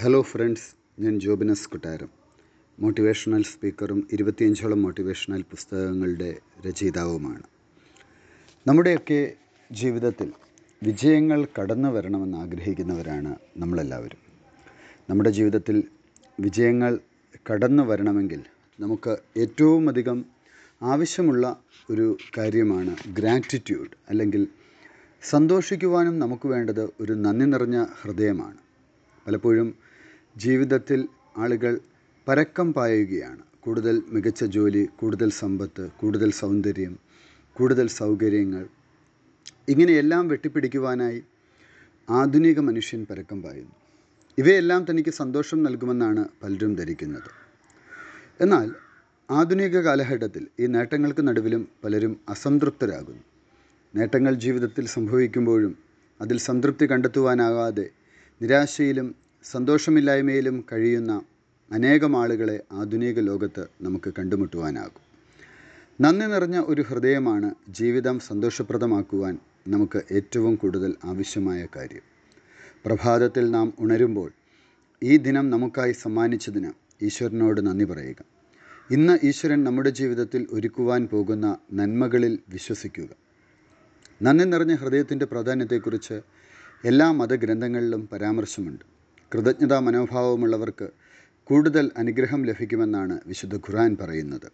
Hello friends ഞാൻ Jobinas Kuttaram. Motivational സ്പീക്കറും ഇരുപത്തിയഞ്ചോളം motivational പുസ്തകങ്ങളുടെ രചയിതാവുമാണ്. നമ്മുടെയൊക്കെ ജീവിതത്തിൽ വിജയങ്ങൾ കടന്നു വരണമെന്ന് ആഗ്രഹിക്കുന്നവരാണ് നമ്മളെല്ലാവരും. നമ്മുടെ ജീവിതത്തിൽ വിജയങ്ങൾ കടന്നു വരണമെങ്കിൽ നമുക്ക് ഏറ്റവും അധികം ആവശ്യമുള്ള ഒരു കാര്യമാണ് ഗ്രാറ്റിറ്റ്യൂഡ് അല്ലെങ്കിൽ സന്തോഷിക്കുവാനും നമുക്ക് വേണ്ടത് ഒരു നന്ദി നിറഞ്ഞ ഹൃദയമാണ്. പലപ്പോഴും ജീവിതത്തിൽ ആളുകൾ പരക്കം പായുകയാണ്. കൂടുതൽ മികച്ച ജോലി കൂടുതൽ സമ്പത്ത് കൂടുതൽ സൗന്ദര്യം കൂടുതൽ സൗകര്യങ്ങൾ. ഇങ്ങനെയെല്ലാം വെട്ടിപ്പിടിക്കുവാനായി ആധുനിക മനുഷ്യൻ പരക്കം പായുന്നു. ഇവയെല്ലാം തനിക്ക് സന്തോഷം നൽകുമെന്നാണ് പലരും ധരിക്കുന്നത്. എന്നാൽ ആധുനിക കാലഘട്ടത്തിൽ ഈ നേട്ടങ്ങൾക്ക് നടുവിലും പലരും അസംതൃപ്തരാകുന്നു. നേട്ടങ്ങൾ ജീവിതത്തിൽ സംഭവിക്കുമ്പോഴും അതിൽ സംതൃപ്തി കണ്ടെത്തുവാനാകാതെ നിരാശയിലും സന്തോഷമില്ലായ്മയിലും കഴിയുന്ന അനേകം ആളുകളെ ആധുനിക ലോകത്ത് നമുക്ക് കണ്ടുമുട്ടുവാനാകും. നന്ദി നിറഞ്ഞ ഒരു ഹൃദയമാണ് ജീവിതം സന്തോഷപ്രദമാക്കുവാൻ നമുക്ക് ഏറ്റവും കൂടുതൽ ആവശ്യമായ കാര്യം. പ്രഭാതത്തിൽ നാം ഉണരുമ്പോൾ ഈ ദിനം നമുക്കായി സമ്മാനിച്ചതിന് ഈശ്വരനോട് നന്ദി പറയുക. ഇന്ന് ഈശ്വരൻ നമ്മുടെ ജീവിതത്തിൽ ഒരുക്കുവാൻ പോകുന്ന നന്മകളിൽ വിശ്വസിക്കുക. നന്ദി നിറഞ്ഞ ഹൃദയത്തിന്റെ പ്രാധാന്യത്തെക്കുറിച്ച് എല്ലാ മതഗ്രന്ഥങ്ങളിലും പരാമർശമുണ്ട്. കൃതജ്ഞതാ മനോഭാവമുള്ളവർക്ക് കൂടുതൽ അനുഗ്രഹം ലഭിക്കുമെന്നാണ് വിശുദ്ധ ഖുർആൻ പറയുന്നത്.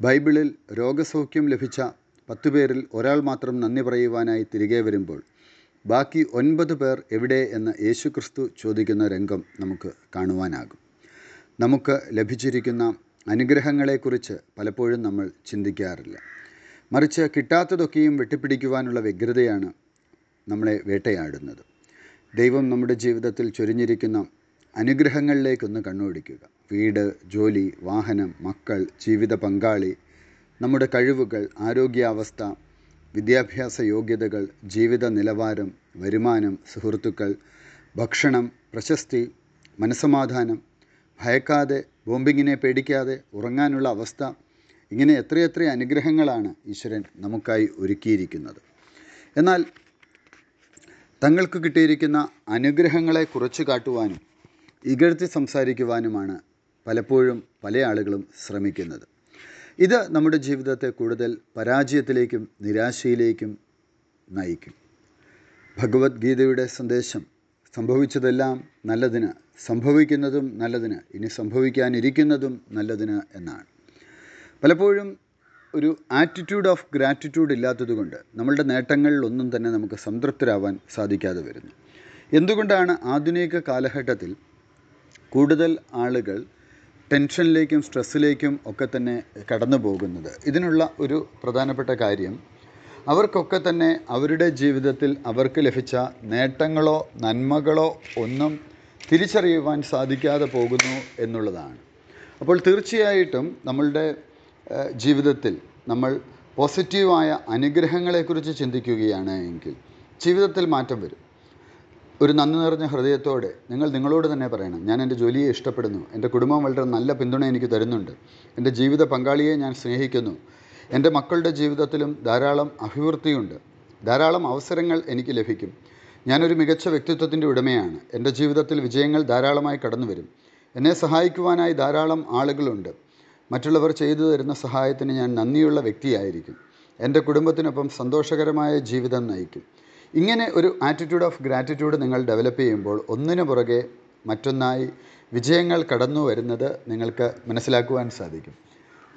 ബൈബിളിൽ രോഗസൗഖ്യം ലഭിച്ച പത്തു പേരിൽ ഒരാൾ മാത്രം നന്ദി പറയുവാനായി തിരികെ വരുമ്പോൾ ബാക്കി ഒൻപത് പേർ എവിടെ എന്ന് യേശുക്രിസ്തു ചോദിക്കുന്ന രംഗം നമുക്ക് കാണുവാനാകും. നമുക്ക് ലഭിച്ചിരിക്കുന്ന അനുഗ്രഹങ്ങളെക്കുറിച്ച് പലപ്പോഴും നമ്മൾ ചിന്തിക്കാറില്ല. മറിച്ച് കിട്ടാത്തതൊക്കെയും വെട്ടിപ്പിടിക്കുവാനുള്ള വ്യഗ്രതയാണ് നമ്മളെ വേട്ടയാടുന്നത്. ദൈവം നമ്മുടെ ജീവിതത്തിൽ ചൊരിഞ്ഞിരിക്കുന്ന അനുഗ്രഹങ്ങളിലേക്കൊന്ന് കണ്ണോടിക്കുക. വീട് ജോലി വാഹനം മക്കൾ ജീവിത പങ്കാളി നമ്മുടെ കഴിവുകൾ ആരോഗ്യാവസ്ഥ വിദ്യാഭ്യാസ യോഗ്യതകൾ ജീവിത നിലവാരം വരുമാനം സുഹൃത്തുക്കൾ ഭക്ഷണം പ്രശസ്തി മനസമാധാനം ഭയക്കാതെ ബോംബിങ്ങിനെ പേടിക്കാതെ ഉറങ്ങാനുള്ള അവസ്ഥ ഇങ്ങനെ എത്രയെത്ര അനുഗ്രഹങ്ങളാണ് ഈശ്വരൻ നമുക്കായി ഒരുക്കിയിരിക്കുന്നത്. എന്നാൽ തങ്ങൾക്ക് കിട്ടിയിരിക്കുന്ന അനുഗ്രഹങ്ങളെ കുറച്ചു കാട്ടുവാനും ഇകഴ്ത്തി സംസാരിക്കുവാനുമാണ് പലപ്പോഴും പല ആളുകളും ശ്രമിക്കുന്നത്. ഇത് നമ്മുടെ ജീവിതത്തെ കൂടുതൽ പരാജയത്തിലേക്കും നിരാശയിലേക്കും നയിക്കും. ഭഗവത്ഗീതയുടെ സന്ദേശം സംഭവിച്ചതെല്ലാം നല്ലതിന് സംഭവിക്കുന്നതും നല്ലതിന് ഇനി സംഭവിക്കാനിരിക്കുന്നതും നല്ലതിന് എന്നാണ്. പലപ്പോഴും ഒരു ആറ്റിറ്റ്യൂഡ് ഓഫ് ഗ്രാറ്റിറ്റ്യൂഡ് ഇല്ലാത്തതുകൊണ്ട് നമ്മളുടെ നേട്ടങ്ങളിലൊന്നും തന്നെ നമുക്ക് സംതൃപ്തരാവാൻ സാധിക്കാതെ വരുന്നു. എന്തുകൊണ്ടാണ് ആധുനിക കാലഘട്ടത്തിൽ കൂടുതൽ ആളുകൾ ടെൻഷനിലേക്കും സ്ട്രെസ്സിലേക്കും ഒക്കെ തന്നെ കടന്നു പോകുന്നത്? ഇതിനുള്ള ഒരു പ്രധാനപ്പെട്ട കാര്യം അവർക്കൊക്കെ തന്നെ അവരുടെ ജീവിതത്തിൽ അവർക്ക് ലഭിച്ച നേട്ടങ്ങളോ നന്മകളോ ഒന്നും തിരിച്ചറിയുവാൻ സാധിക്കാതെ പോകുന്നു എന്നുള്ളതാണ്. അപ്പോൾ തീർച്ചയായിട്ടും നമ്മളുടെ ജീവിതത്തിൽ നമ്മൾ പോസിറ്റീവായ അനുഗ്രഹങ്ങളെക്കുറിച്ച് ചിന്തിക്കുകയാണ് എങ്കിൽ ജീവിതത്തിൽ മാറ്റം വരും. ഒരു നന്ദി നിറഞ്ഞ ഹൃദയത്തോടെ നിങ്ങൾ നിങ്ങളോട് തന്നെ പറയണം ഞാൻ എന്റെ ജോലിയെ ഇഷ്ടപ്പെടുന്നു എന്റെ കുടുംബം വളരെ നല്ല പിന്തുണ എനിക്ക് തരുന്നുണ്ട് എന്റെ ജീവിത പങ്കാളിയെ ഞാൻ സ്നേഹിക്കുന്നു എന്റെ മക്കളുടെ ജീവിതത്തിലും ധാരാളം അഭിവൃദ്ധിയുണ്ട് ധാരാളം അവസരങ്ങൾ എനിക്ക് ലഭിക്കും ഞാനൊരു മികച്ച വ്യക്തിത്വത്തിന്റെ ഉടമയാണ് എന്റെ ജീവിതത്തിൽ വിജയങ്ങൾ ധാരാളമായി കടന്നു വരും എന്നെ സഹായിക്കുവാനായി ധാരാളം ആളുകളുണ്ട് മറ്റുള്ളവർ ചെയ്തു തരുന്ന സഹായത്തിന് ഞാൻ നന്ദിയുള്ള വ്യക്തിയായിരിക്കും. എന്റെ കുടുംബത്തിനൊപ്പം സന്തോഷകരമായ ജീവിതം നയിക്കും. ഇങ്ങനെ ഒരു ആറ്റിറ്റ്യൂഡ് ഓഫ് ഗ്രാറ്റിറ്റ്യൂഡ് നിങ്ങൾ ഡെവലപ്പ് ചെയ്യുമ്പോൾ ഒന്നിനു പുറകെ മറ്റൊന്നായി വിജയങ്ങൾ കടന്നു വരുന്നത് നിങ്ങൾക്ക് മനസ്സിലാക്കുവാൻ സാധിക്കും.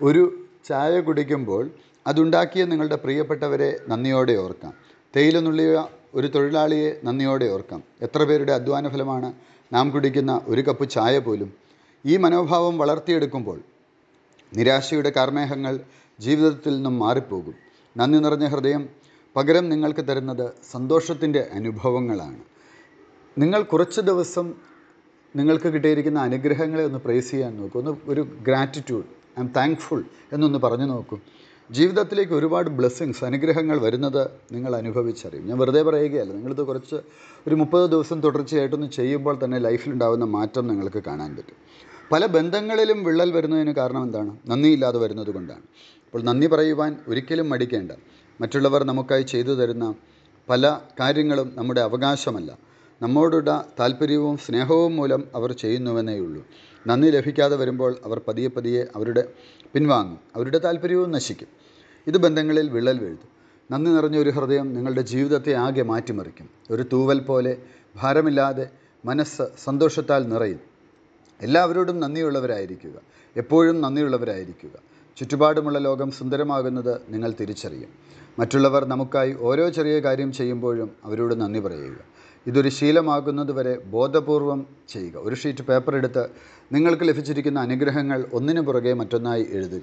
ഒരു ചായ കുടിക്കുമ്പോൾ അതുണ്ടാക്കിയ നിങ്ങളുടെ പ്രിയപ്പെട്ടവരെ നന്ദിയോടെ ഓർക്കാം. തേയില നുള്ളിയ ഒരു തൊഴിലാളിയെ നന്ദിയോടെ ഓർക്കാം. എത്ര പേരുടെ അധ്വാന ഫലമാണ് നാം കുടിക്കുന്ന ഒരു കപ്പ് ചായ പോലും. ഈ മനോഭാവം വളർത്തിയെടുക്കുമ്പോൾ നിരാശയുടെ കാർമേഹങ്ങൾ ജീവിതത്തിൽ നിന്നും മാറിപ്പോകും. നന്ദി നിറഞ്ഞ ഹൃദയം പകരം നിങ്ങൾക്ക് തരുന്നത് സന്തോഷത്തിന്റെ അനുഭവങ്ങളാണ്. നിങ്ങൾ കുറച്ച് ദിവസം നിങ്ങൾക്ക് കിട്ടിയിരിക്കുന്ന അനുഗ്രഹങ്ങളെ ഒന്ന് പ്രേസ് ചെയ്യാൻ നോക്കൂ. ഒന്ന് ഒരു ഗ്രാറ്റിറ്റ്യൂഡ് ഐ എം താങ്ക്ഫുൾ എന്നൊന്ന് പറഞ്ഞു നോക്കൂ. ജീവിതത്തിലേക്ക് ഒരുപാട് ബ്ലെസ്സിങ്സ് അനുഗ്രഹങ്ങൾ വരുന്നത് നിങ്ങൾ അനുഭവിച്ചറിയും. ഞാൻ വെറുതെ പറയുകയല്ല നിങ്ങളിത് കുറച്ച് ഒരു മുപ്പത് ദിവസം തുടർച്ചയായിട്ടൊന്ന് ചെയ്യുമ്പോൾ തന്നെ ലൈഫിലുണ്ടാകുന്ന മാറ്റം നിങ്ങൾക്ക് കാണാൻ പറ്റും. പല ബന്ധങ്ങളിലും വിള്ളൽ വരുന്നതിന് കാരണം എന്താണ്? നന്ദിയില്ലാതെ വരുന്നത് കൊണ്ടാണ്. അപ്പോൾ നന്ദി പറയുവാൻ ഒരിക്കലും മടിക്കേണ്ട. മറ്റുള്ളവർ നമുക്കായി ചെയ്തു തരുന്ന പല കാര്യങ്ങളും നമ്മുടെ അവകാശമല്ല. നമ്മോടുള്ള താല്പര്യവും സ്നേഹവും മൂലം അവർ ചെയ്യുന്നുവെന്നേയുള്ളൂ നന്ദി ലഭിക്കാതെ വരുമ്പോൾ അവർ പതിയെ പതിയെ അവരുടെ പിൻവാങ്ങും. അവരുടെ താല്പര്യവും നശിക്കും. ഇത് ബന്ധങ്ങളിൽ വിള്ളൽ വീഴ്ത്തും. നന്ദി നിറഞ്ഞ ഒരു ഹൃദയം നിങ്ങളുടെ ജീവിതത്തെ ആകെ മാറ്റിമറിക്കും. ഒരു തൂവൽ പോലെ ഭാരമില്ലാതെ മനസ്സ് സന്തോഷത്താൽ നിറയും. എല്ലാവരോടും നന്ദിയുള്ളവരായിരിക്കുക. എപ്പോഴും നന്ദിയുള്ളവരായിരിക്കുക. ചുറ്റുപാടുമുള്ള ലോകം സുന്ദരമാകുന്നത് നിങ്ങൾ തിരിച്ചറിയും. മറ്റുള്ളവർ നമുക്കായി ഓരോ ചെറിയ കാര്യം ചെയ്യുമ്പോഴും അവരോട് നന്ദി പറയുക. ഇതൊരു ശീലമാകുന്നതുവരെ ബോധപൂർവം ചെയ്യുക. ഒരു ഷീറ്റ് പേപ്പർ എടുത്ത് നിങ്ങൾക്ക് ലഭിച്ചിരിക്കുന്ന അനുഗ്രഹങ്ങൾ ഒന്നിനു പുറകെ മറ്റൊന്നായി എഴുതുക.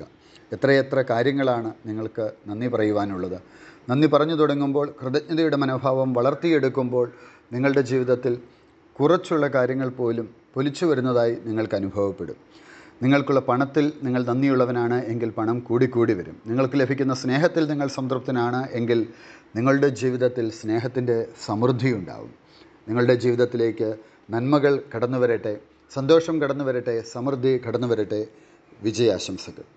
എത്രയെത്ര കാര്യങ്ങളാണ് നിങ്ങൾക്ക് നന്ദി പറയുവാനുള്ളത്. നന്ദി പറഞ്ഞു തുടങ്ങുമ്പോൾ കൃതജ്ഞതയുടെ മനോഭാവം വളർത്തിയെടുക്കുമ്പോൾ നിങ്ങളുടെ ജീവിതത്തിൽ കുറച്ചുള്ള കാര്യങ്ങൾ പോലും പൊലിച്ചു വരുന്നതായി നിങ്ങൾക്ക് അനുഭവപ്പെടും. നിങ്ങൾക്കുള്ള പണത്തിൽ നിങ്ങൾ നന്ദിയുള്ളവനാണ് എങ്കിൽ പണം കൂടിക്കൂടി വരും. നിങ്ങൾക്ക് ലഭിക്കുന്ന സ്നേഹത്തിൽ നിങ്ങൾ സംതൃപ്തനാണ് എങ്കിൽ നിങ്ങളുടെ ജീവിതത്തിൽ സ്നേഹത്തിന്റെ സമൃദ്ധി ഉണ്ടാവും. നിങ്ങളുടെ ജീവിതത്തിലേക്ക് നന്മകൾ കടന്നു വരട്ടെ സന്തോഷം കടന്നു വരട്ടെ സമൃദ്ധി കടന്നു വരട്ടെ വിജയാശംസകൾ.